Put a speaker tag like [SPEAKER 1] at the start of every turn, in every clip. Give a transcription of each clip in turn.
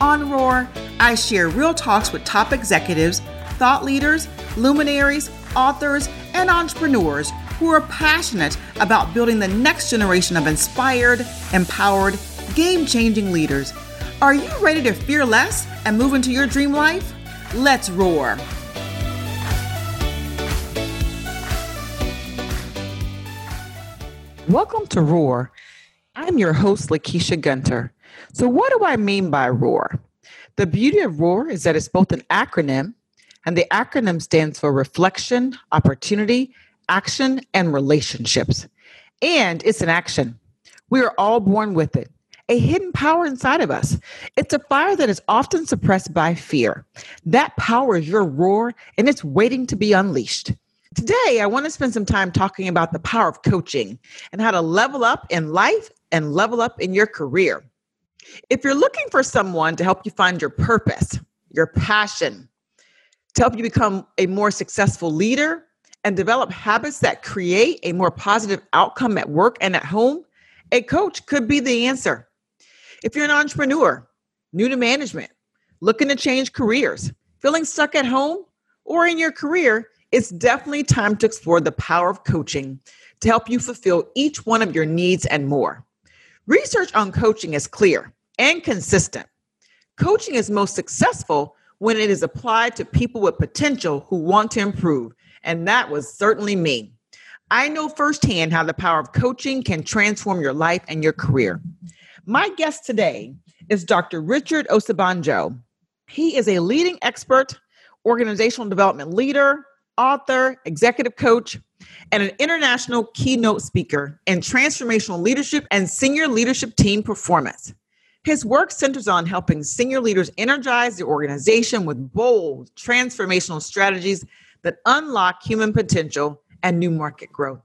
[SPEAKER 1] On Roar, I share real talks with top executives, thought leaders, luminaries, authors, and entrepreneurs who are passionate about building the next generation of inspired, empowered, game changing leaders. Are you ready to fear less and move into your dream life? Let's roar. Welcome to Roar. I'm your host, Lakeisha Gunter. So, what do I mean by ROAR? The beauty of ROAR is that it's both an acronym, and the acronym stands for Reflection, Opportunity, Action, and Relationships. And it's an action. We are all born with it, a hidden power inside of us. It's a fire that is often suppressed by fear. That power is your roar, and it's waiting to be unleashed. Today, I want to spend some time talking about the power of coaching and how to level up in life and level up in your career. If you're looking for someone to help you find your purpose, your passion, to help you become a more successful leader and develop habits that create a more positive outcome at work and at home, a coach could be the answer. If you're an entrepreneur, new to management, looking to change careers, feeling stuck at home or in your career, it's definitely time to explore the power of coaching to help you fulfill each one of your needs and more. Research on coaching is clear and consistent. Coaching is most successful when it is applied to people with potential who want to improve. And that was certainly me. I know firsthand how the power of coaching can transform your life and your career. My guest today is Dr. Richard Osabanjo. He is a leading expert, organizational development leader, author, executive coach, and an international keynote speaker in transformational leadership and senior leadership team performance. His work centers on helping senior leaders energize their organization with bold, transformational strategies that unlock human potential and new market growth.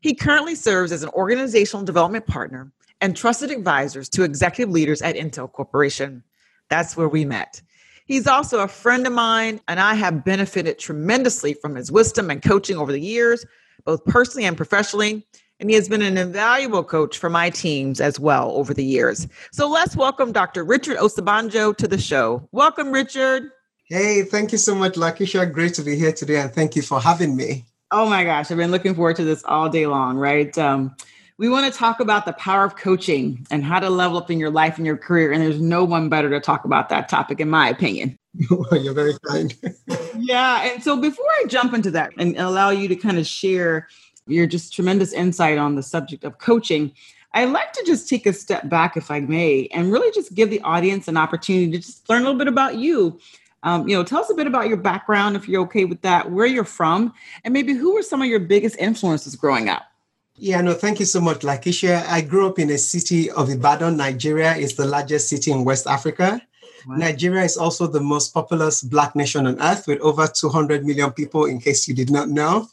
[SPEAKER 1] He currently serves as an organizational development partner and trusted advisors to executive leaders at Intel Corporation. That's where we met. He's also a friend of mine, and I have benefited tremendously from his wisdom and coaching over the years, both personally and professionally. And he has been an invaluable coach for my teams as well over the years. So let's welcome Dr. Richard Osabanjo to the show. Welcome, Richard.
[SPEAKER 2] Hey, thank you so much, Lakisha. Great to be here today, and thank you for having me.
[SPEAKER 1] Oh my gosh, I've been looking forward to this all day long, right? Um, we want to talk about the power of coaching and how to level up in your life and your career. And there's no one better to talk about that topic, in my opinion.
[SPEAKER 2] You're very kind.
[SPEAKER 1] yeah. And so before I jump into that and allow you to kind of share your just tremendous insight on the subject of coaching, I'd like to just take a step back, if I may, and really just give the audience an opportunity to just learn a little bit about you. Um, you know, tell us a bit about your background, if you're okay with that, where you're from, and maybe who were some of your biggest influences growing up.
[SPEAKER 2] Yeah, no, thank you so much, Lakisha. I grew up in a city of Ibadan, Nigeria. It's the largest city in West Africa. Wow. Nigeria is also the most populous Black nation on earth with over 200 million people, in case you did not know.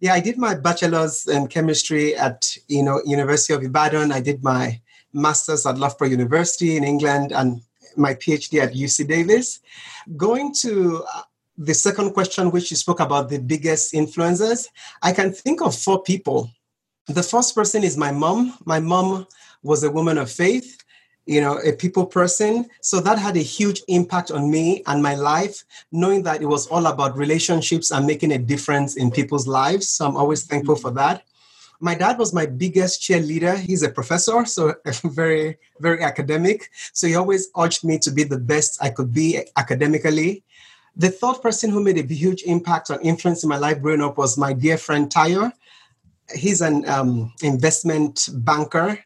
[SPEAKER 2] Yeah, I did my bachelor's in chemistry at you know University of Ibadan. I did my master's at Loughborough University in England and my PhD at UC Davis. Going to uh, the second question, which you spoke about the biggest influencers, I can think of four people the first person is my mom. My mom was a woman of faith, you know, a people person. So that had a huge impact on me and my life, knowing that it was all about relationships and making a difference in people's lives. So I'm always thankful mm-hmm. for that. My dad was my biggest cheerleader. He's a professor, so very, very academic. So he always urged me to be the best I could be academically. The third person who made a huge impact on influence in my life growing up was my dear friend Tayo he's an um, investment banker.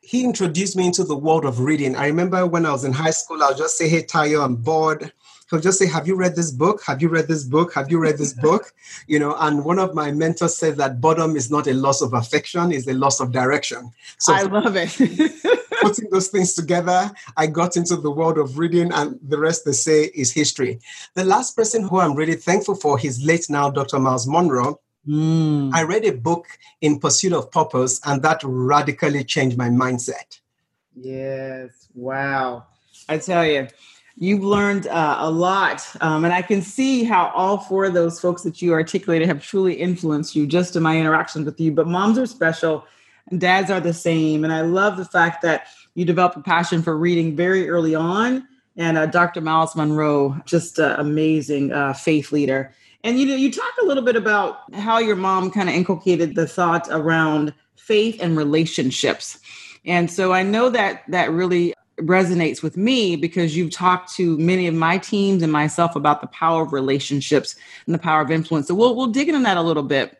[SPEAKER 2] He introduced me into the world of reading. I remember when I was in high school, I'll just say, Hey, Tayo, I'm bored. He'll just say, Have you read this book? Have you read this book? Have you read this book? You know, and one of my mentors said that boredom is not a loss of affection, it's a loss of direction.
[SPEAKER 1] So I love it.
[SPEAKER 2] putting those things together, I got into the world of reading, and the rest they say is history. The last person who I'm really thankful for, he's late now, Dr. Myles Munroe. Mm. I read a book in Pursuit of Purpose, and that radically changed my mindset.
[SPEAKER 1] Yes. Wow. I tell you, you've learned uh, a lot. Um, and I can see how all four of those folks that you articulated have truly influenced you just in my interactions with you. But moms are special and dads are the same. And I love the fact that you developed a passion for reading very early on. And uh, Dr. Myles Munroe, just an amazing uh, faith leader. And you know, you talk a little bit about how your mom kind of inculcated the thought around faith and relationships. And so I know that that really resonates with me because you've talked to many of my teams and myself about the power of relationships and the power of influence. So we'll we'll dig into that a little bit.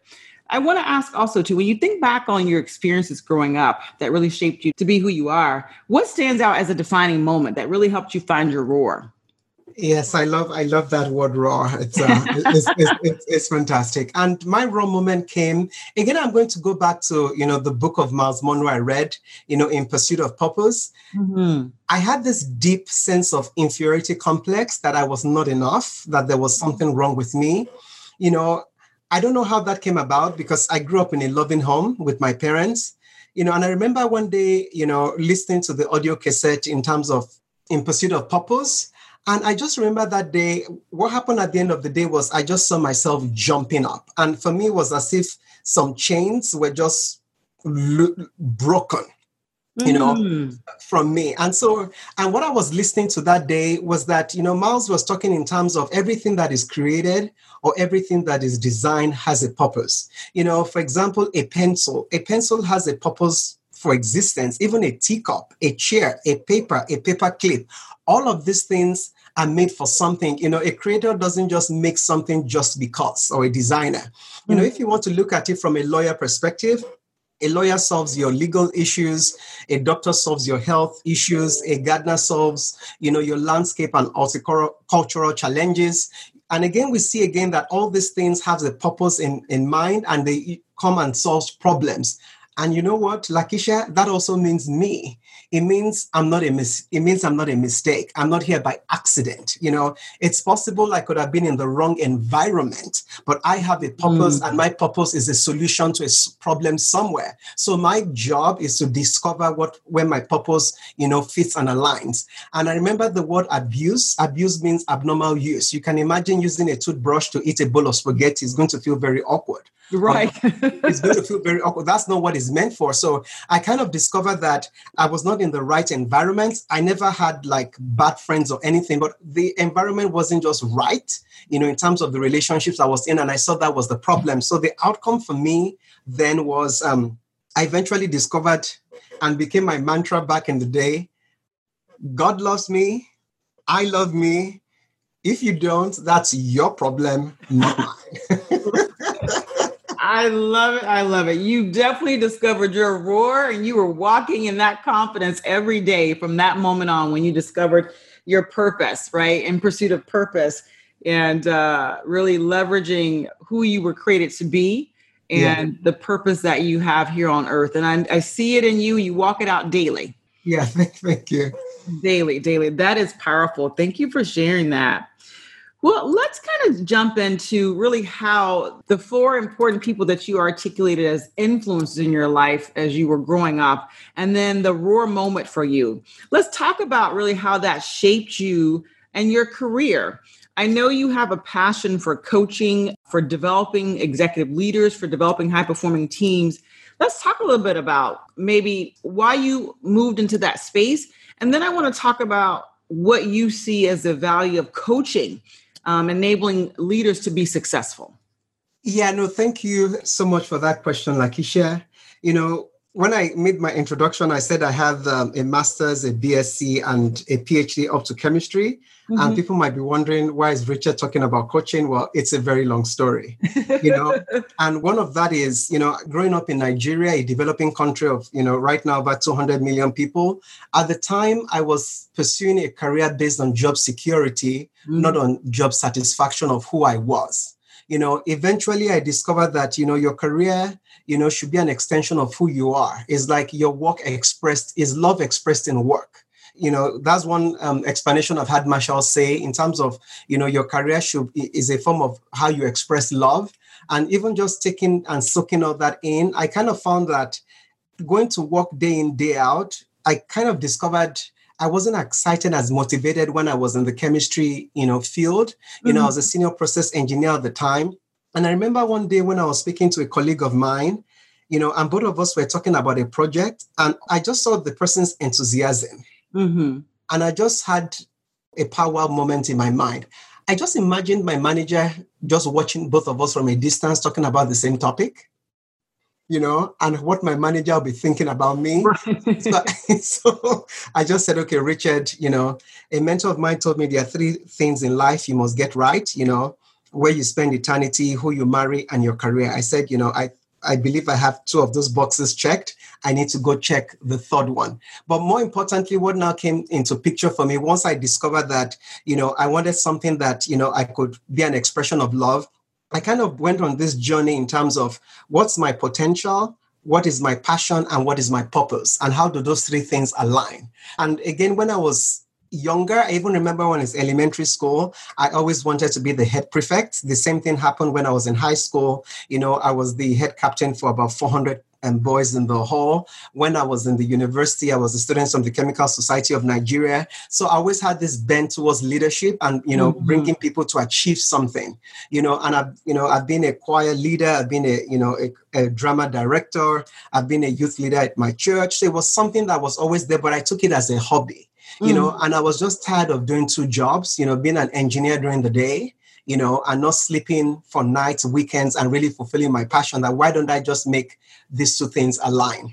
[SPEAKER 1] I want to ask also too, when you think back on your experiences growing up that really shaped you to be who you are, what stands out as a defining moment that really helped you find your roar?
[SPEAKER 2] Yes, I love I love that word roar. It's, uh, it's, it's, it's, it's, fantastic. And my roar moment came again. I'm going to go back to you know the book of Myles Munroe I read, you know, in Pursuit of Purpose. Mm-hmm. I had this deep sense of inferiority complex that I was not enough, that there was something wrong with me. You know, I don't know how that came about because I grew up in a loving home with my parents. You know, and I remember one day, you know, listening to the audio cassette in terms of in pursuit of purpose and I just remember that day, what happened at the end of the day was I just saw myself jumping up. And for me, it was as if some chains were just lo- broken, you know, mm. from me. And so, and what I was listening to that day was that, you know, Myles was talking in terms of everything that is created or everything that is designed has a purpose. You know, for example, a pencil, a pencil has a purpose for existence, even a teacup, a chair, a paper, a paper clip, all of these things are made for something. You know, a creator doesn't just make something just because, or a designer. You know, hmm. if you want to look at it from a lawyer perspective, a lawyer solves your legal issues, a doctor solves your health issues, a gardener solves, you know, your landscape and horticultural challenges. And again, we see again that all these things have a purpose in, in mind and they come and solve problems. And you know what, Lakisha, that also means me. It means I'm not a mis- it means I'm not a mistake. I'm not here by accident. You know, it's possible I could have been in the wrong environment, but I have a purpose, mm. and my purpose is a solution to a problem somewhere. So my job is to discover what where my purpose, you know, fits and aligns. And I remember the word abuse. Abuse means abnormal use. You can imagine using a toothbrush to eat a bowl of spaghetti is going to feel very awkward.
[SPEAKER 1] Right.
[SPEAKER 2] it's going to feel very awkward. That's not what it's meant for. So I kind of discovered that I was not in the right environment. I never had like bad friends or anything, but the environment wasn't just right, you know, in terms of the relationships I was in. And I saw that was the problem. So the outcome for me then was um, I eventually discovered and became my mantra back in the day God loves me. I love me. If you don't, that's your problem, not mine.
[SPEAKER 1] I love it. I love it. You definitely discovered your roar and you were walking in that confidence every day from that moment on when you discovered your purpose, right? In pursuit of purpose and uh, really leveraging who you were created to be and yeah. the purpose that you have here on earth. And I, I see it in you. You walk it out daily.
[SPEAKER 2] Yeah, thank you.
[SPEAKER 1] Daily, daily. That is powerful. Thank you for sharing that. Well, let's kind of jump into really how the four important people that you articulated as influences in your life as you were growing up, and then the roar moment for you. Let's talk about really how that shaped you and your career. I know you have a passion for coaching, for developing executive leaders, for developing high performing teams. Let's talk a little bit about maybe why you moved into that space. And then I want to talk about what you see as the value of coaching um, enabling leaders to be successful?
[SPEAKER 2] Yeah, no, thank you so much for that question, Lakisha. You know, when I made my introduction, I said I have um, a master's, a BSc, and a PhD up to chemistry. Mm-hmm. And people might be wondering why is Richard talking about coaching? Well, it's a very long story, you know. and one of that is, you know, growing up in Nigeria, a developing country of, you know, right now about 200 million people. At the time, I was pursuing a career based on job security, mm-hmm. not on job satisfaction of who I was you know, eventually I discovered that, you know, your career, you know, should be an extension of who you are. It's like your work expressed, is love expressed in work. You know, that's one um, explanation I've had Marshall say in terms of, you know, your career should is a form of how you express love. And even just taking and soaking all that in, I kind of found that going to work day in, day out, I kind of discovered I wasn't excited as motivated when I was in the chemistry, you know, field. You mm-hmm. know, I was a senior process engineer at the time. And I remember one day when I was speaking to a colleague of mine, you know, and both of us were talking about a project, and I just saw the person's enthusiasm. Mm-hmm. And I just had a power moment in my mind. I just imagined my manager just watching both of us from a distance talking about the same topic you know, and what my manager will be thinking about me. Right. So, so, I just said, okay, Richard, you know, a mentor of mine told me there are three things in life you must get right, you know, where you spend eternity, who you marry, and your career. I said, you know, I I believe I have two of those boxes checked. I need to go check the third one. But more importantly, what now came into picture for me once I discovered that, you know, I wanted something that, you know, I could be an expression of love I kind of went on this journey in terms of what's my potential, what is my passion, and what is my purpose, and how do those three things align. And again, when I was younger, I even remember when it's elementary school, I always wanted to be the head prefect. The same thing happened when I was in high school. You know, I was the head captain for about 400 and boys in the hall. When I was in the university, I was a student from the Chemical Society of Nigeria. So I always had this bent towards leadership and you know mm-hmm. bringing people to achieve something. You know, and I've you know I've been a choir leader. I've been a you know a, a drama director. I've been a youth leader at my church. So it was something that was always there, but I took it as a hobby. You mm. know, and I was just tired of doing two jobs. You know, being an engineer during the day you know, and not sleeping for nights, weekends, and really fulfilling my passion. That why don't I just make these two things align?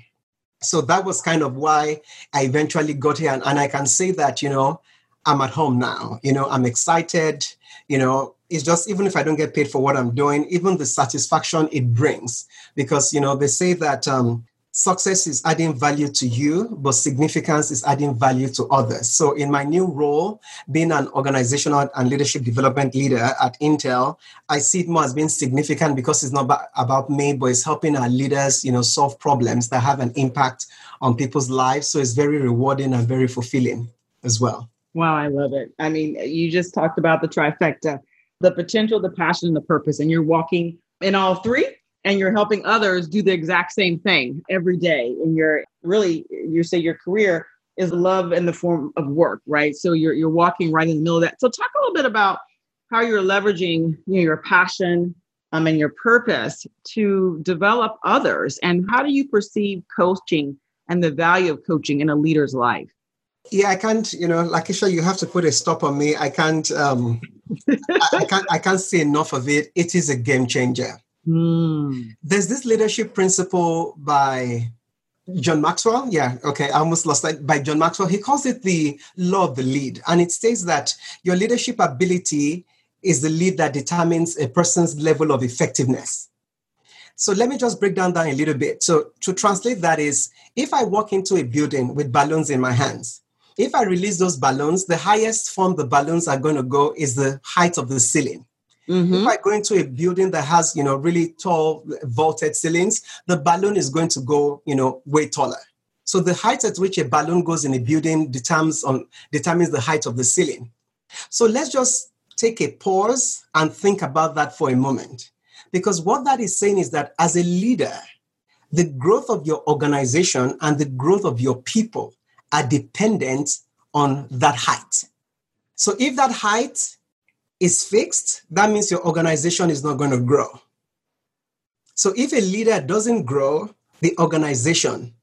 [SPEAKER 2] So that was kind of why I eventually got here. And, and I can say that, you know, I'm at home now. You know, I'm excited. You know, it's just even if I don't get paid for what I'm doing, even the satisfaction it brings, because you know they say that um, success is adding value to you, but significance is adding value to others. So, in my new role, being an organizational and leadership development leader at Intel, I see it more as being significant because it's not about me, but it's helping our leaders, you know, solve problems that have an impact on people's lives. So, it's very rewarding and very fulfilling as well.
[SPEAKER 1] Wow, I love it. I mean, you just talked about the trifecta the potential, the passion, and the purpose, and you're walking in all three and you're helping others do the exact same thing every day and you're really you say your career is love in the form of work right? So you're you're walking right in the middle of that. So talk a little bit about how you're leveraging you know, your passion um, and your purpose to develop others and how do you perceive coaching and the value of coaching in a leader's life?
[SPEAKER 2] Yeah i can't you know lakisha you have to put a stop on me. I can't um I, I can't i can't say enough of it. It is a game changer Mm. There's this leadership principle by John Maxwell. Yeah, okay, I almost lost that. By John Maxwell, he calls it the law of the lid. And it states that your leadership ability is the lid that determines a person's level of effectiveness. So let me just break down that a little bit. So to translate that is if I walk into a building with balloons in my hands, if I release those balloons, the highest form the balloons are going to go is the height of the ceiling. Mm-hmm. If I go into a building that has, you know, really tall vaulted ceilings, the balloon is going to go, you know, way taller. So the height at which a balloon goes in a building determines on determines the height of the ceiling. So let's just take a pause and think about that for a moment. Because what that is saying is that as a leader, the growth of your organization and the growth of your people are dependent on that height. So if that height is fixed, that means your organization is not going to grow. So if a leader doesn't grow, the organization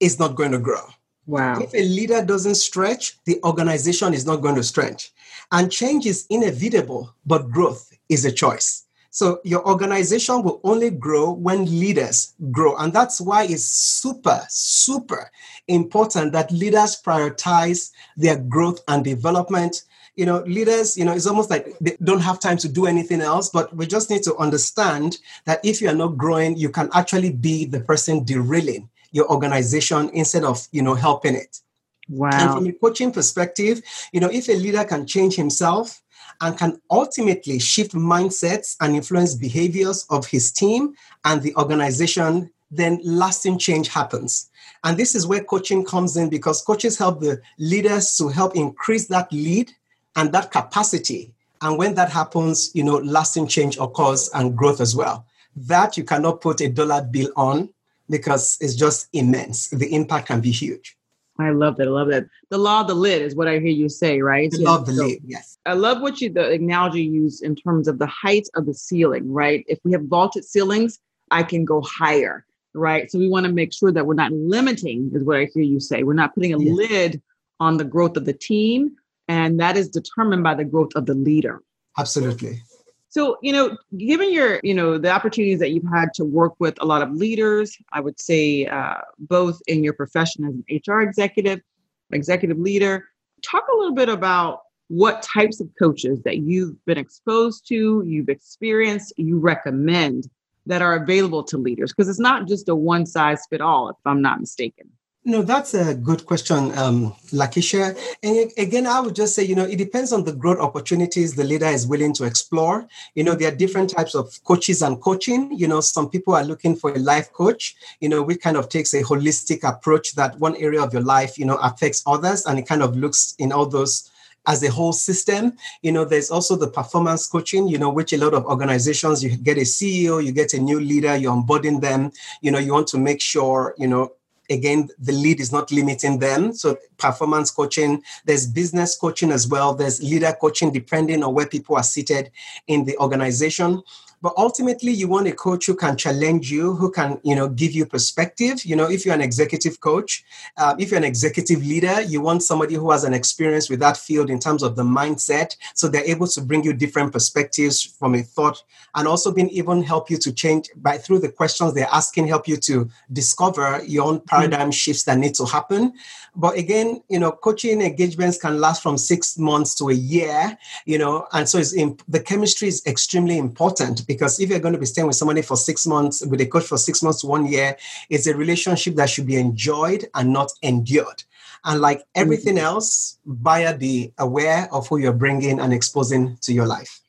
[SPEAKER 2] is not going to grow.
[SPEAKER 1] Wow.
[SPEAKER 2] If a leader doesn't stretch, the organization is not going to stretch. And change is inevitable, but growth is a choice. So your organization will only grow when leaders grow. And that's why it's super, super important that leaders prioritize their growth and development you know, leaders, you know, it's almost like they don't have time to do anything else, but we just need to understand that if you are not growing, you can actually be the person derailing your organization instead of, you know, helping it.
[SPEAKER 1] Wow.
[SPEAKER 2] And from a coaching perspective, you know, if a leader can change himself and can ultimately shift mindsets and influence behaviors of his team and the organization, then lasting change happens. And this is where coaching comes in because coaches help the leaders to help increase that lid and that capacity. And when that happens, you know, lasting change occurs and growth as well. That you cannot put a dollar bill on because it's just immense. The impact can be huge.
[SPEAKER 1] I love that. I love that. The law of the lid is what I hear you say, right?
[SPEAKER 2] The law of the so lid, yes.
[SPEAKER 1] I love what you the analogy you use in terms of the height of the ceiling, right? If we have vaulted ceilings, I can go higher, right? So we want to make sure that we're not limiting, is what I hear you say. We're not putting a yes. lid on the growth of the team, and that is determined by the growth of the leader.
[SPEAKER 2] Absolutely.
[SPEAKER 1] So, you know, given your, you know, the opportunities that you've had to work with a lot of leaders, I would say uh, both in your profession as an HR executive, executive leader, talk a little bit about what types of coaches that you've been exposed to, you've experienced, you recommend that are available to leaders? Because it's not just a one size fit all, if I'm not mistaken.
[SPEAKER 2] No, that's a good question, um, Lakisha. And again, I would just say, you know, it depends on the growth opportunities the leader is willing to explore. You know, there are different types of coaches and coaching. You know, some people are looking for a life coach, you know, which kind of takes a holistic approach that one area of your life, you know, affects others and it kind of looks in all those as a whole system. You know, there's also the performance coaching, you know, which a lot of organizations, you get a CEO, you get a new leader, you're onboarding them, you know, you want to make sure, you know, again the lid is not limiting them. So performance coaching there's business coaching as well. There's leader coaching depending on where people are seated in the organization but ultimately you want a coach who can challenge you who can you know give you perspective you know if you're an executive coach uh, if you're an executive leader you want somebody who has an experience with that field in terms of the mindset so they're able to bring you different perspectives from a thought and also being even help you to change by through the questions they're asking help you to discover your own paradigm mm-hmm. shifts that need to happen but again you know coaching engagements can last from six months to a year you know and so it's in, the chemistry is extremely important because if you're going to be staying with somebody for six months with a coach for six months to one year it's a relationship that should be enjoyed and not endured and like everything mm-hmm. else buyer be aware of who you're bringing and exposing to your life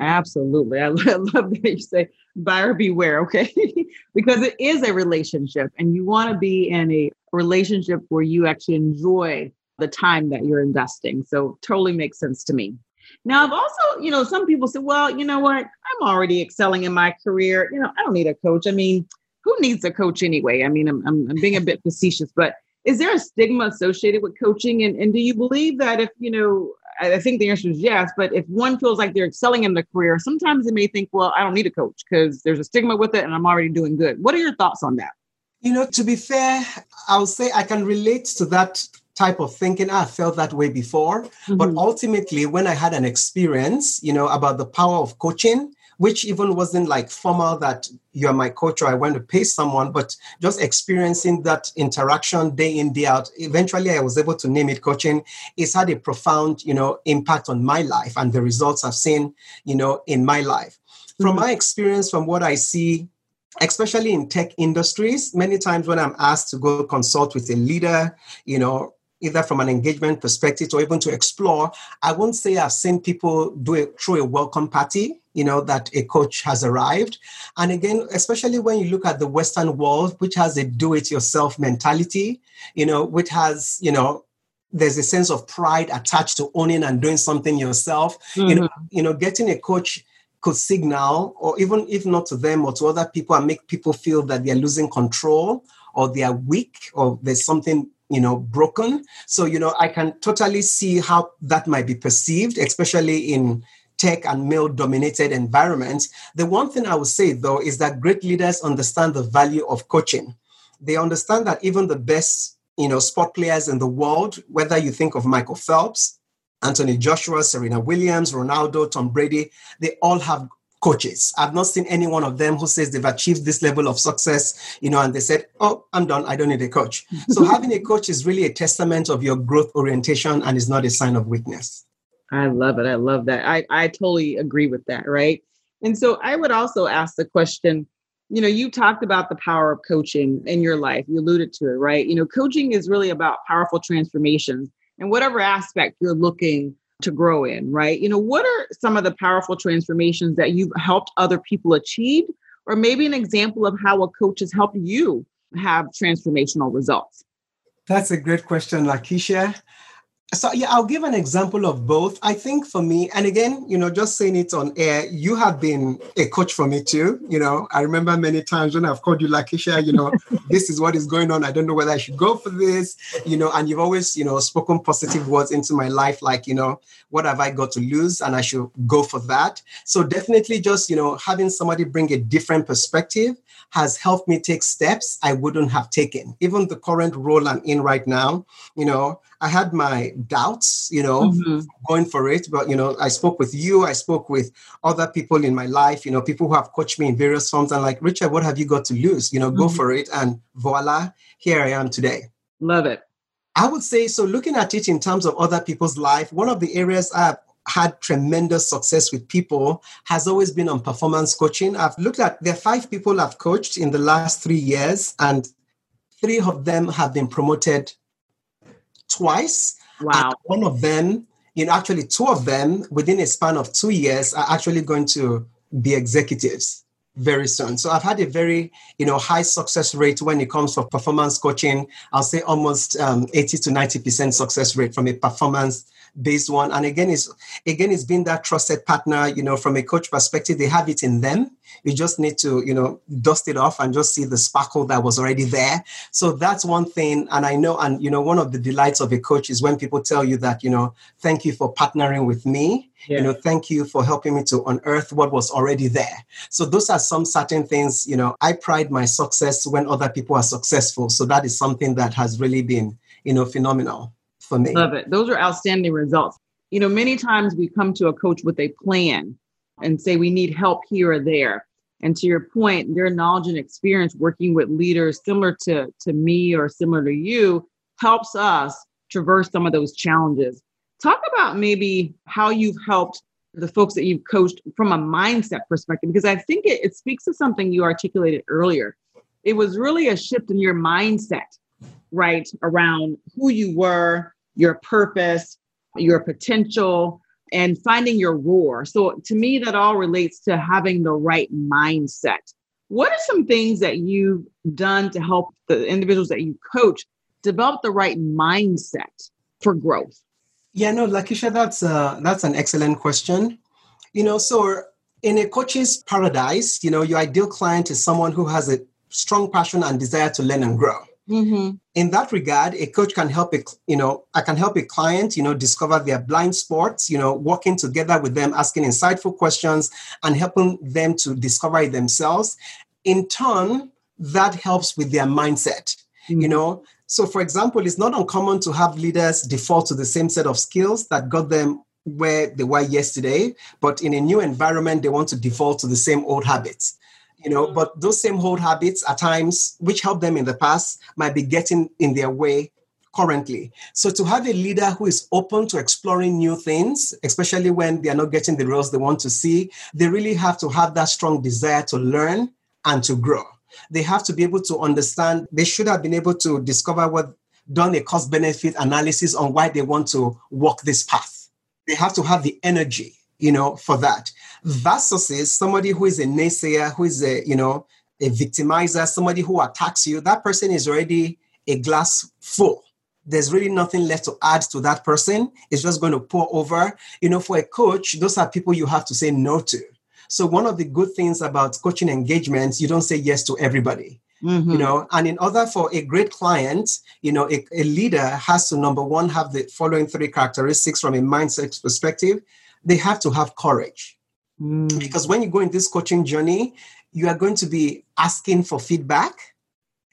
[SPEAKER 1] Absolutely. I love that you say buyer beware, okay? because it is a relationship and you want to be in a relationship where you actually enjoy the time that you're investing. So totally makes sense to me. Now, I've also, you know, some people say, well, you know what? I'm already excelling in my career. You know, I don't need a coach. I mean, who needs a coach anyway? I mean, I'm, I'm, I'm being a bit facetious, but is there a stigma associated with coaching? And, and do you believe that if, you know, I think the answer is yes. But if one feels like they're excelling in the career, sometimes they may think, well, I don't need a coach because there's a stigma with it and I'm already doing good. What are your thoughts on that?
[SPEAKER 2] You know, to be fair, I'll say I can relate to that type of thinking. I felt that way before. Mm-hmm. But ultimately, when I had an experience, you know, about the power of coaching, which even wasn't like formal that you're my coach or I want to pay someone, but just experiencing that interaction day in, day out. Eventually I was able to name it coaching. It's had a profound, you know, impact on my life and the results I've seen, you know, in my life. From mm-hmm. my experience, from what I see especially in tech industries many times when i'm asked to go consult with a leader you know either from an engagement perspective or even to explore, I won't say I've seen people do it through a welcome party, you know, that a coach has arrived. And again, especially when you look at the Western world, which has a do it yourself mentality, you know, which has, you know, there's a sense of pride attached to owning and doing something yourself. Mm-hmm. You know, mm-hmm. you know, getting a coach could signal, or even if not to them or to other people, and make people feel that they're losing control or they are weak or there's something you know broken. So you know i can totally see how that might be perceived especially in tech and male dominated environments. The one thing i would say though is that great leaders understand the value of coaching. They understand that even the best you know sport players in the world whether you think of michael phelps anthony joshua serena williams ronaldo tom brady they all have coaches. I've not seen any one of them who says they've achieved this level of success, you know, and they said, "Oh, I'm done. I don't need a coach." so having a coach is really a testament of your growth orientation and is not a sign of weakness.
[SPEAKER 1] I love it. I love that. I I totally agree with that, right? And so I would also ask the question, you know, you talked about the power of coaching in your life. You alluded to it, right? You know, coaching is really about powerful transformations and whatever aspect you're looking to grow in, right? You know, what are some of the powerful transformations that you've helped other people achieve? Or maybe an example of how a coach has helped you have transformational results?
[SPEAKER 2] That's a great question, Lakeisha. So yeah, I'll give an example of both. I think for me, and again, you know, just saying it on air, you have been a coach for me too. You know, I remember many times when I've called you Lakeisha, you know, this is what is going on. I don't know whether I should go for this, you know, and you've always, you know, spoken positive words into my life, like, you know, what have I got to lose? And I should go for that. So definitely just, you know, having somebody bring a different perspective has helped me take steps I wouldn't have taken. Even the current role I'm in right now, you know, I had my doubts, you know, mm-hmm. going for it. But, you know, I spoke with you, I spoke with other people in my life, you know, people who have coached me in various forms. And like, Richard, what have you got to lose? You know, mm-hmm. go for it. And voila, here I am today.
[SPEAKER 1] Love it.
[SPEAKER 2] I would say so. Looking at it in terms of other people's life, one of the areas I've had tremendous success with people has always been on performance coaching. I've looked at there are five people I've coached in the last three years, and three of them have been promoted twice.
[SPEAKER 1] Wow.
[SPEAKER 2] one of them, you know, actually two of them within a span of two years are actually going to be executives very soon. So I've had a very, you know, high success rate when it comes for performance coaching. I'll say almost um, 80 to 90% success rate from a performance based one. And again, it's again, it's been that trusted partner, you know, from a coach perspective, they have it in them. You just need to, you know, dust it off and just see the sparkle that was already there. So that's one thing. And I know, and you know, one of the delights of a coach is when people tell you that, you know, thank you for partnering with me. Yeah. You know, thank you for helping me to unearth what was already there. So those are some certain things, you know, I pride my success when other people are successful. So that is something that has really been, you know, phenomenal for me.
[SPEAKER 1] Love it. Those are outstanding results. You know, many times we come to a coach with a plan and say we need help here or there. And to your point, their knowledge and experience working with leaders similar to, to me or similar to you helps us traverse some of those challenges. Talk about maybe how you've helped the folks that you've coached from a mindset perspective, because I think it, it speaks to something you articulated earlier. It was really a shift in your mindset, right, around who you were, your purpose, your potential, and finding your roar. So to me, that all relates to having the right mindset. What are some things that you've done to help the individuals that you coach develop the right mindset for growth?
[SPEAKER 2] Yeah, no, Lakisha, that's uh, that's an excellent question. You know, so in a coach's paradise, you know, your ideal client is someone who has a strong passion and desire to learn and grow. Mm-hmm. In that regard, a coach can help a you know I can help a client you know discover their blind spots. You know, working together with them, asking insightful questions, and helping them to discover it themselves. In turn, that helps with their mindset. Mm-hmm. You know, so for example, it's not uncommon to have leaders default to the same set of skills that got them where they were yesterday, but in a new environment, they want to default to the same old habits you know but those same old habits at times which helped them in the past might be getting in their way currently. So to have a leader who is open to exploring new things especially when they are not getting the roles they want to see they really have to have that strong desire to learn and to grow. They have to be able to understand they should have been able to discover what done a cost benefit analysis on why they want to walk this path. They have to have the energy you know for that versus is somebody who is a naysayer, who is a, you know, a victimizer, somebody who attacks you, that person is already a glass full. There's really nothing left to add to that person. It's just going to pour over. You know, for a coach, those are people you have to say no to. So one of the good things about coaching engagements, you don't say yes to everybody. Mm-hmm. You know, and in order for a great client, you know, a, a leader has to number one have the following three characteristics from a mindset perspective. They have to have courage Mm. Because when you go in this coaching journey, you are going to be asking for feedback.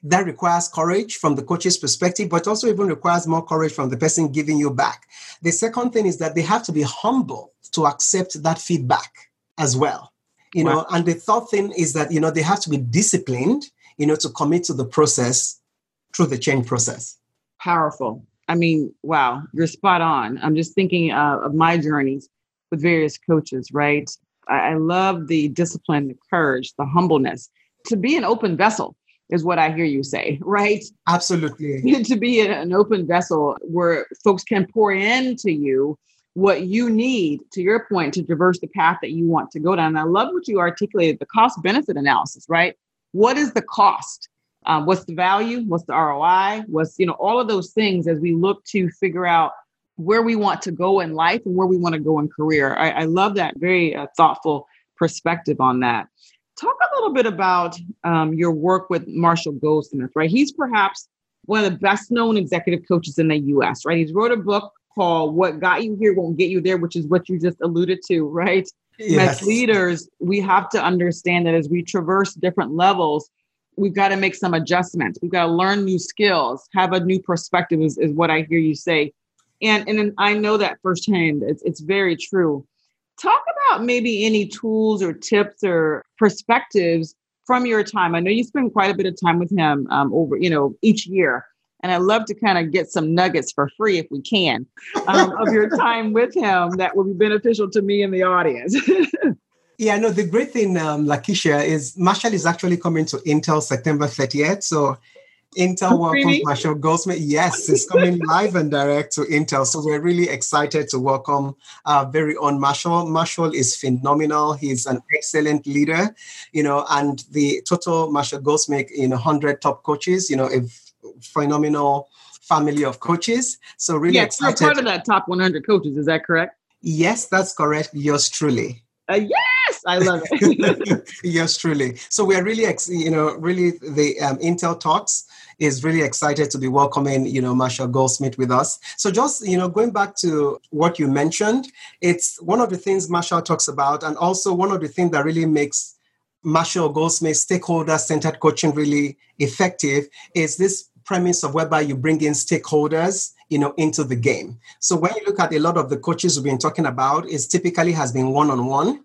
[SPEAKER 2] That requires courage from the coach's perspective, but also even requires more courage from the person giving you back. The second thing is that they have to be humble to accept that feedback as well. You know, and the third thing is that you know they have to be disciplined, you know, to commit to the process through the change process.
[SPEAKER 1] Powerful. I mean, wow, you're spot on. I'm just thinking uh, of my journeys with various coaches, right? I, love the discipline, the courage, the humbleness to be an open vessel is what I hear you say, right?
[SPEAKER 2] Absolutely.
[SPEAKER 1] to be an open vessel where folks can pour into you what you need to your point to traverse the path that you want to go down. And I love what you articulated the cost benefit analysis, right? What is the cost? Um, what's the value? What's the ROI? What's, you know, all of those things as we look to figure out where we want to go in life and where we want to go in career. I, I love that very uh, thoughtful perspective on that. Talk a little bit about um, your work with Marshall Goldsmith, right? He's perhaps one of the best known executive coaches in the US, right? He's wrote a book called What Got You Here Won't Get You There, which is what you just alluded to, right? Yes. As leaders, we have to understand that as we traverse different levels, we've got to make some adjustments. We've got to learn new skills, have a new perspective, is, is what I hear you say. And, and I know that firsthand. It's, it's very true. Talk about maybe any tools or tips or perspectives from your time. I know you spend quite a bit of time with him um, over, you know, each year and I love to kind of get some nuggets for free if we can um, of your time with him that will be beneficial to me and the audience.
[SPEAKER 2] yeah, no, the great thing, um, Lakeisha, is Marshall is actually coming to Intel September 30th. So Intel welcomes really? Marshall Goldsmith. Yes, it's coming live and direct to Intel. So we're really excited to welcome our very own Marshall. Marshall is phenomenal. He's an excellent leader, you know, and the total Marshall Goldsmith, in know, 100 top coaches, you know, a phenomenal family of coaches. So really
[SPEAKER 1] yes, excited. part of that top 100 coaches. Is that correct?
[SPEAKER 2] Yes, that's correct. Yours truly.
[SPEAKER 1] Uh, yes, I love it.
[SPEAKER 2] yes, truly. So we are really, ex- you know, really the um, Intel Talks is really excited to be welcoming, you know, Marshall Goldsmith with us. So just, you know, going back to what you mentioned, it's one of the things Marshall talks about, and also one of the things that really makes Marshall Goldsmith stakeholder centered coaching really effective is this premise of whereby you bring in stakeholders you know into the game so when you look at a lot of the coaches we've been talking about is typically has been one-on-one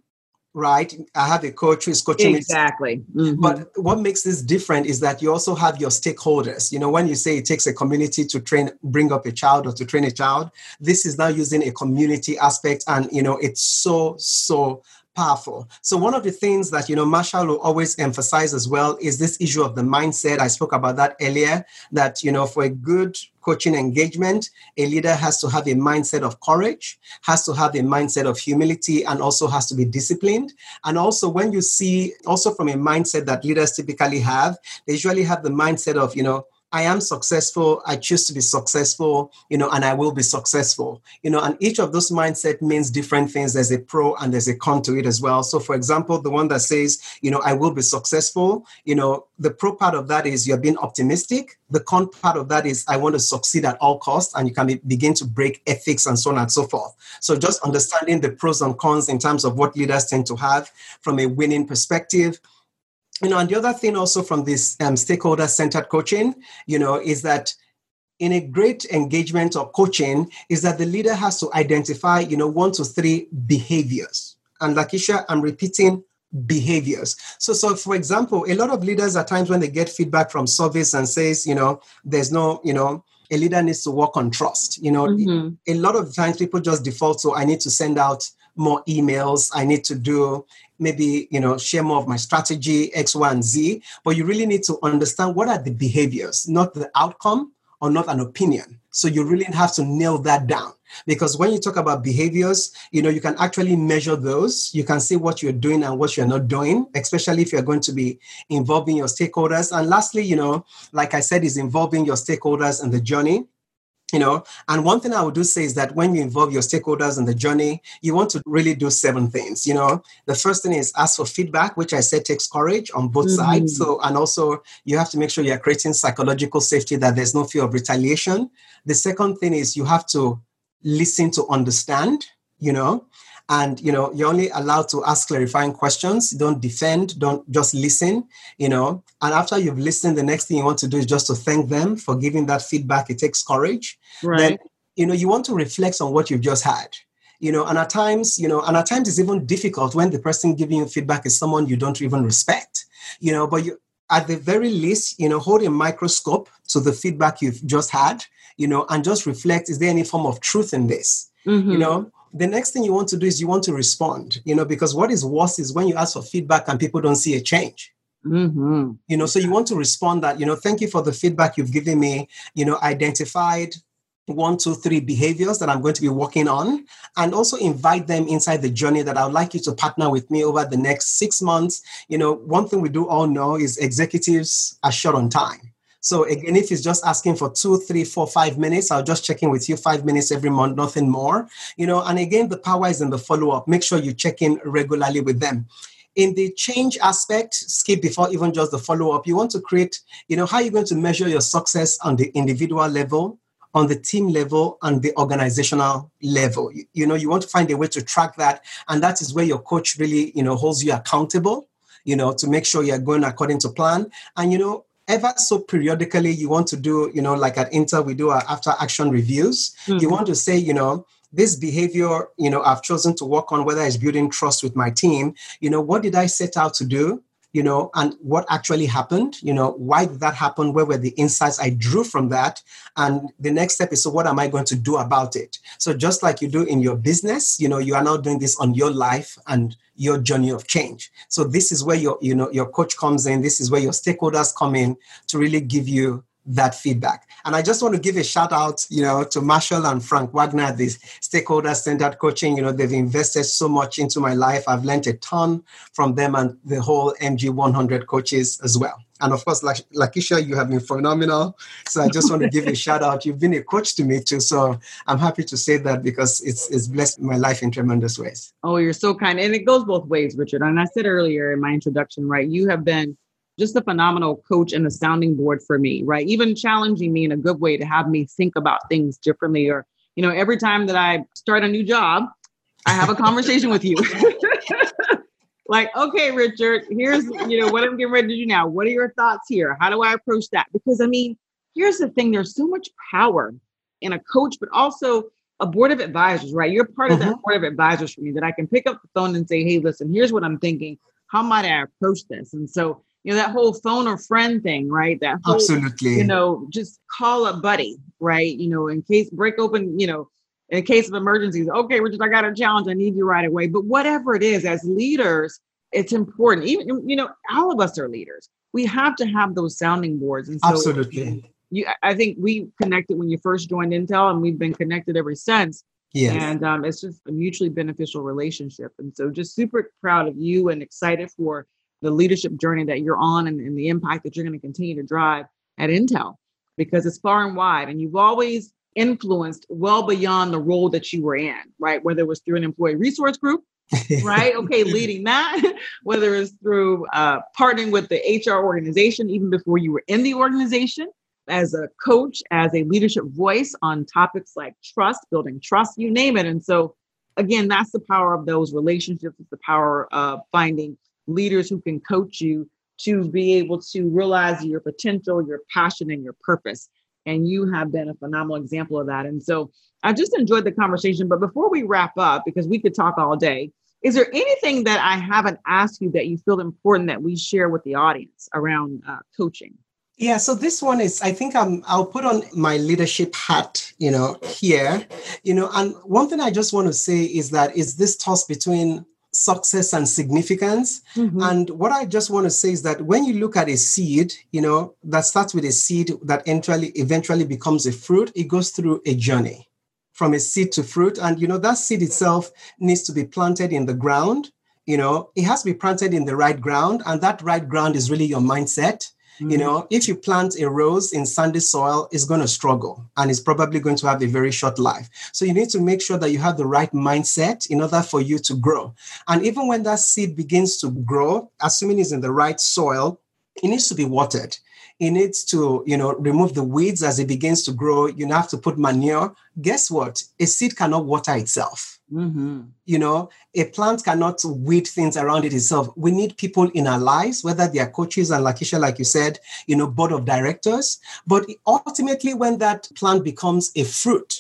[SPEAKER 2] right? I have a coach who is coaching
[SPEAKER 1] exactly. Mm-hmm.
[SPEAKER 2] but what makes this different is that you also have your stakeholders. You know when you say it takes a community to train bring up a child or to train a child this is now using a community aspect and you know it's so so powerful. So one of the things that you know Marshall will always emphasize as well is this issue of the mindset. I spoke about that earlier. That you know for a good coaching engagement, a leader has to have a mindset of courage, has to have a mindset of humility, and also has to be disciplined. And also when you see also from a mindset that leaders typically have, they usually have the mindset of you know I am successful, I choose to be successful, you know, and I will be successful. You know, and each of those mindset means different things. There's a pro and there's a con to it as well. So for example, the one that says, you know, I will be successful, you know, the pro part of that is you're being optimistic. The con part of that is I want to succeed at all costs, and you can be, begin to break ethics and so on and so forth. So just understanding the pros and cons in terms of what leaders tend to have from a winning perspective you know, and the other thing also from this um, stakeholder centered coaching, you know, is that in a great engagement or coaching is that the leader has to identify, you know, one to three behaviors. And Lakisha, I'm repeating behaviors. So, so for example, a lot of leaders at times when they get feedback from service and says, you know, there's no, you know, a leader needs to work on trust. You know, mm-hmm. a lot of times people just default to I need to send out more emails. I need to do maybe you know share more of my strategy x y and z. But you really need to understand what are the behaviors not the outcome or not an opinion. So you really have to nail that down. Because when you talk about behaviors you know you can actually measure those. You can see what you're doing and what you're not doing especially if you're going to be involving your stakeholders. And lastly you know like i said is involving your stakeholders in the journey you know and one thing i would do say is that when you involve your stakeholders in the journey you want to really do seven things you know. The first thing is ask for feedback which i said takes courage on both mm-hmm. sides. So and also you have to make sure you're creating psychological safety that there's no fear of retaliation. The second thing is you have to listen to understand you know and you know you're only allowed to ask clarifying questions. Don't defend don't just listen you know. And after you've listened the next thing you want to do is just to thank them for giving that feedback. It takes courage.
[SPEAKER 1] Right. then,
[SPEAKER 2] you know you want to reflect on what you've just had you know. And at times you know and at times it's even difficult when the person giving you feedback is someone you don't even respect you know. But you at the very least you know hold a microscope to the feedback you've just had you know and just reflect is there any form of truth in this? Mm-hmm. you know the next thing you want to do is you want to respond, you know, because what is worse is when you ask for feedback and people don't see a change. Mm-hmm. You know, so you want to respond that, you know, thank you for the feedback you've given me, you know, identified one, two, three behaviors that I'm going to be working on, and also invite them inside the journey that I would like you to partner with me over the next six months. You know, one thing we do all know is executives are short on time. So again, if it's just asking for two, three, four, five minutes, I'll just check in with you five minutes every month, nothing more. You know, and again, the power is in the follow-up. Make sure you check in regularly with them in the change aspect, skip before even just the follow up, you want to create, you know, how you're going to measure your success on the individual level, on the team level, and the organizational level. You, you know, you want to find a way to track that. And that is where your coach really, you know, holds you accountable, you know, to make sure you're going according to plan. And, you know, ever so periodically you want to do you know like at intel we do our after action reviews mm-hmm. you want to say you know this behavior, you know, I've chosen to work on, whether it's building trust with my team, you know, what did I set out to do? You know, and what actually happened, you know, why did that happen? Where were the insights I drew from that? And the next step is so what am I going to do about it? So just like you do in your business, you know, you are now doing this on your life and your journey of change. So this is where your, you know, your coach comes in. This is where your stakeholders come in to really give you that feedback. And I just want to give a shout out, you know, to Marshall and Frank Wagner, this stakeholder centered coaching. You know, they've invested so much into my life. I've learned a ton from them and the whole MG 100 coaches as well. And of course, Lakisha, you have been phenomenal. So I just want to give you a shout out. You've been a coach to me too. So I'm happy to say that because it's it's blessed my life in tremendous ways.
[SPEAKER 1] Oh, you're so kind. And it goes both ways, Richard. And I said earlier in my introduction, right? You have been just a phenomenal coach and a sounding board for me, right? Even challenging me in a good way to have me think about things differently. Or, you know, every time that I start a new job, I have a conversation with you. like, okay, Richard, here's, you know, what I'm getting ready to do now. What are your thoughts here? How do I approach that? Because I mean, here's the thing there's so much power in a coach, but also a board of advisors, right? You're part of mm-hmm. that board of advisors for me that I can pick up the phone and say, hey, listen, here's what I'm thinking. How might I approach this? And so you know that whole phone or friend thing right? That whole,
[SPEAKER 2] absolutely.
[SPEAKER 1] you know just call a buddy right? You know in case break open you know in case of emergencies okay richard i got a challenge i need you right away. But whatever it is as leaders it's important. Even you know all of us are leaders. We have to have those sounding boards. And
[SPEAKER 2] so absolutely.
[SPEAKER 1] you i think we connected when you first joined intel and we've been connected ever since.
[SPEAKER 2] Yes.
[SPEAKER 1] And um, it's just a mutually beneficial relationship. And so just super proud of you and excited for the leadership journey that you're on and, and the impact that you're going to continue to drive at Intel because it's far and wide. And you've always influenced well beyond the role that you were in, right? Whether it was through an employee resource group, right? Okay, leading that, whether it's through uh, partnering with the HR organization, even before you were in the organization, as a coach, as a leadership voice on topics like trust, building trust, you name it. And so, again, that's the power of those relationships, it's the power of finding leaders who can coach you to be able to realize your potential, your passion, and your purpose. And you have been a phenomenal example of that. And so I just enjoyed the conversation. But before we wrap up, because we could talk all day, is there anything that I haven't asked you that you feel important that we share with the audience around uh, coaching?
[SPEAKER 2] Yeah, so this one is, I think I'm, I'll put on my leadership hat, you know, here, you know, and one thing I just want to say is that is this toss between success and significance. Mm-hmm. And what I just want to say is that when you look at a seed, you know, that starts with a seed that eventually eventually becomes a fruit, it goes through a journey from a seed to fruit. And you know, that seed itself needs to be planted in the ground. You know, it has to be planted in the right ground, and that right ground is really your mindset. Mm-hmm. You know, if you plant a rose in sandy soil, it's going to struggle and it's probably going to have a very short life. So you need to make sure that you have the right mindset in order for you to grow. And even when that seed begins to grow, assuming it's in the right soil, it needs to be watered it needs to you know remove the weeds as it begins to grow you have to put manure guess what a seed cannot water itself mm-hmm. you know a plant cannot weed things around it itself. We need people in our lives whether they are coaches and lakisha like you said you know board of directors. But ultimately when that plant becomes a fruit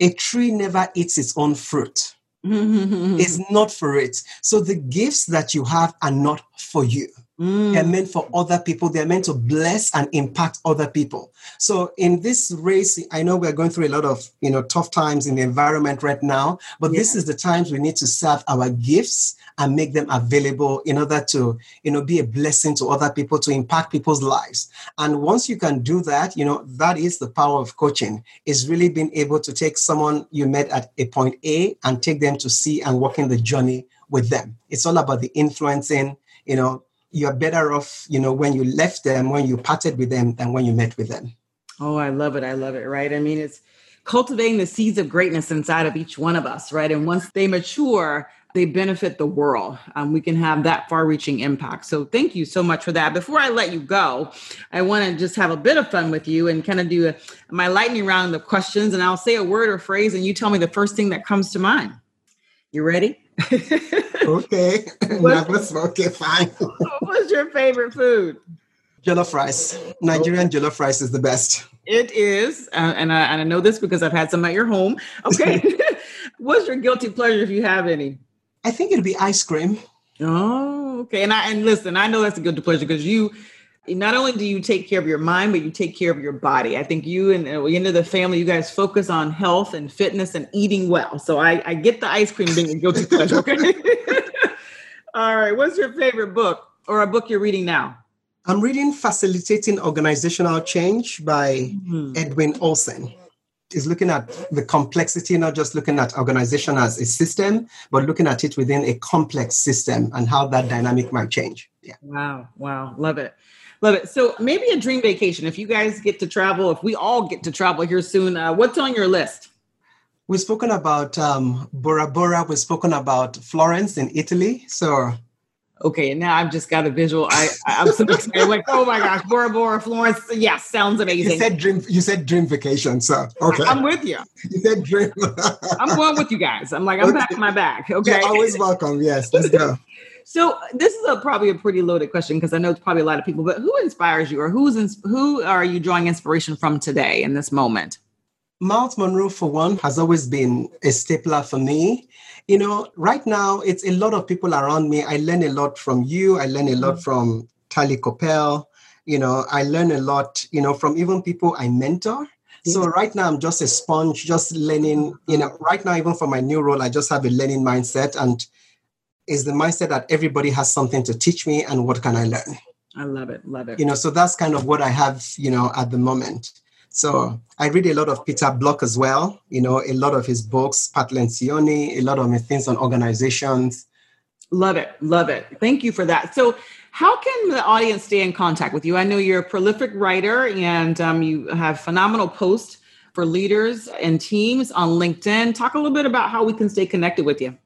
[SPEAKER 2] a tree never eats its own fruit. Mm-hmm. it's not for it. So the gifts that you have are not for you Mm. They're meant for other people. They're meant to bless and impact other people. So in this race, I know we're going through a lot of you know tough times in the environment right now, but yeah. this is the times we need to serve our gifts and make them available in order to you know be a blessing to other people to impact people's lives. And once you can do that, you know that is the power of coaching. Is really being able to take someone you met at a point A and take them to C and walking the journey with them. It's all about the influencing, you know, you're better off, you know, when you left them, when you parted with them, than when you met with them.
[SPEAKER 1] Oh, I love it. I love it. Right. I mean, it's cultivating the seeds of greatness inside of each one of us. Right. And once they mature, they benefit the world. Um, we can have that far reaching impact. So thank you so much for that. Before I let you go, I want to just have a bit of fun with you and kind of do a, my lightning round of questions. And I'll say a word or phrase, and you tell me the first thing that comes to mind. You ready?
[SPEAKER 2] okay. What's, okay, fine.
[SPEAKER 1] What's your favorite food?
[SPEAKER 2] Jollof rice. Nigerian okay. jollof rice is the best.
[SPEAKER 1] It is. Uh, and, I, and I know this because I've had some at your home. Okay. What's your guilty pleasure if you have any?
[SPEAKER 2] I think it'd be ice cream.
[SPEAKER 1] Oh, okay. And I and listen, I know that's a guilty pleasure because you not only do you take care of your mind, but you take care of your body. I think you and the end of the family, you guys focus on health and fitness and eating well. So I, I get the ice cream being a guilty pleasure. Okay. All right. What's your favorite book or a book you're reading now?
[SPEAKER 2] I'm reading Facilitating Organizational Change by mm-hmm. Edwin Olson. Is looking at the complexity, not just looking at organization as a system, but looking at it within a complex system and how that dynamic might change.
[SPEAKER 1] Yeah. Wow. Wow. Love it. Love it. So maybe a dream vacation. If you guys get to travel, if we all get to travel here soon, uh, what's on your list?
[SPEAKER 2] We've spoken about um, Bora Bora. We've spoken about Florence in Italy. So,
[SPEAKER 1] okay, and now I've just got a visual. I, I'm so excited. like, oh my gosh, Bora Bora, Florence. Yes, yeah, sounds amazing.
[SPEAKER 2] You said dream. You said dream vacation. So, okay,
[SPEAKER 1] I'm with you.
[SPEAKER 2] You said dream.
[SPEAKER 1] I'm going with you guys. I'm like, I'm okay. packing my bag. Okay,
[SPEAKER 2] You're always welcome. Yes, let's go.
[SPEAKER 1] So this is a, probably a pretty loaded question because I know it's probably a lot of people. But who inspires you, or who's in, who are you drawing inspiration from today in this moment?
[SPEAKER 2] Myles Munroe, for one, has always been a stapler for me. You know, right now it's a lot of people around me. I learn a lot from you. I learn a lot mm-hmm. from Tali Coppell. You know, I learn a lot. You know, from even people I mentor. So right now I'm just a sponge, just learning. You know, right now even for my new role, I just have a learning mindset, and is the mindset that everybody has something to teach me and what can I learn?
[SPEAKER 1] I love it. Love it.
[SPEAKER 2] You know, so that's kind of what I have, you know, at the moment. So I read a lot of Peter Block as well, you know, a lot of his books, Pat Lencioni, a lot of his things on organizations.
[SPEAKER 1] Love it. Love it. Thank you for that. So how can the audience stay in contact with you? I know you're a prolific writer and um, you have phenomenal posts for leaders and teams on LinkedIn. Talk a little bit about how we can stay connected with you.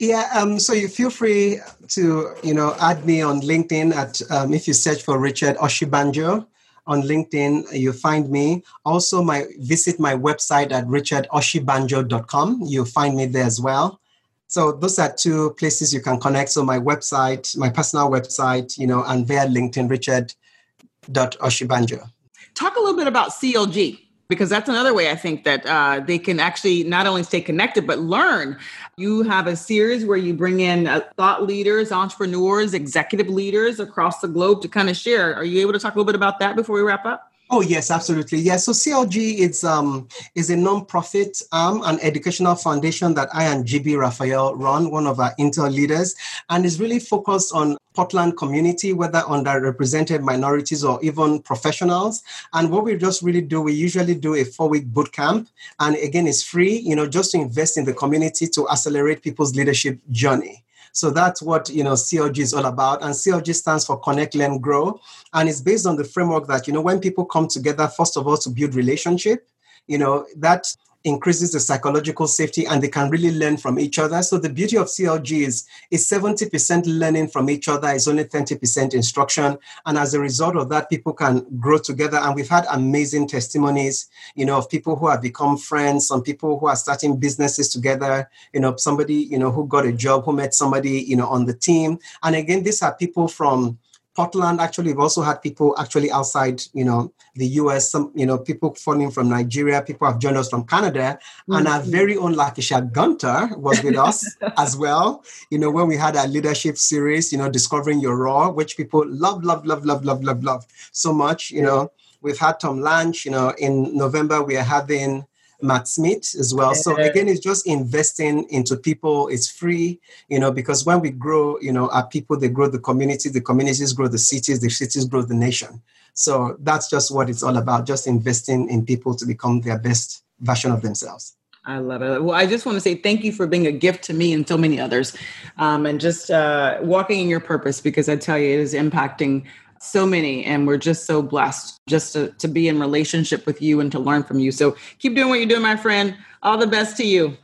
[SPEAKER 2] Yeah, um, so you feel free to you know add me on LinkedIn at um, if you search for Richard Oshibanjo on LinkedIn, you find me. Also, my visit my website at richardoshibanjo.com. You'll find me there as well. So those are two places you can connect. So my website, my personal website, you know, and via LinkedIn, richard.oshibanjo.
[SPEAKER 1] Talk a little bit about CLG because that's another way I think that uh, they can actually not only stay connected but learn. You have a series where you bring in uh, thought leaders, entrepreneurs, executive leaders across the globe to kind of share. Are you able to talk a little bit about that before we wrap up?
[SPEAKER 2] Oh yes, absolutely. Yes. So CLG is um is a non-profit arm, an educational foundation that I and GB Raphael run, one of our Intel leaders, and is really focused on Portland community, whether underrepresented minorities or even professionals. And what we just really do, we usually do a four-week boot camp, and again, it's free. You know, just to invest in the community to accelerate people's leadership journey. So that's what you know CLG is all about. And CLG stands for Connect, Learn, Grow. And it's based on the framework that, you know, when people come together, first of all, to build relationship, you know, that increases the psychological safety and they can really learn from each other. So the beauty of CLG is is 70% learning from each other, is only 30% instruction. And as a result of that, people can grow together. And we've had amazing testimonies, you know, of people who have become friends, some people who are starting businesses together, you know, somebody, you know, who got a job, who met somebody, you know, on the team. And again, these are people from Portland, actually, we've also had people actually outside, you know, the US, some, you know, people falling from Nigeria, people have joined us from Canada, mm-hmm. and our mm-hmm. very own Lakisha Gunter was with us as well. You know, when we had our leadership series, you know, Discovering Your Roar, which people love, love, love, love, love, love, love so much, you know. We've had Tom Lanch, you know, in November we are having Matt Smith as well. So again, it's just investing into people. It's free, you know, because when we grow, you know, our people, they grow the community, the communities grow the cities, the cities grow the nation. So that's just what it's all about, just investing in people to become their best version of themselves.
[SPEAKER 3] I love it. Well, I just want to say thank you for being a gift to me and so many others, um, and just uh, walking in your purpose because I tell you, it is impacting so many and we're just so blessed just to, to be in relationship with you and to learn from you. So keep doing what you're doing my friend. All the best to you.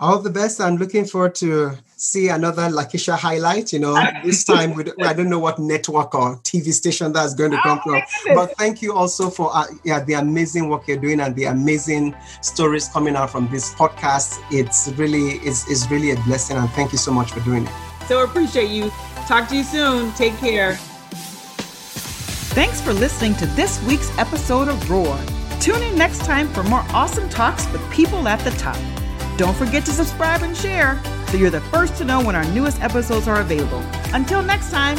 [SPEAKER 2] All the best. I'm looking forward to see another lakisha highlight you know this time with i don't know what network or tv station that's going to come from. but thank you also for uh, yeah the amazing work you're doing and the amazing stories coming out from this podcast. It's really it's, it's really a blessing and thank you so much for doing it.
[SPEAKER 3] So appreciate you. Talk to you soon. Take care
[SPEAKER 1] Thanks for listening to this week's episode of Roar. Tune in next time for more awesome talks with people at the top. Don't forget to subscribe and share so you're the first to know when our newest episodes are available. Until next time.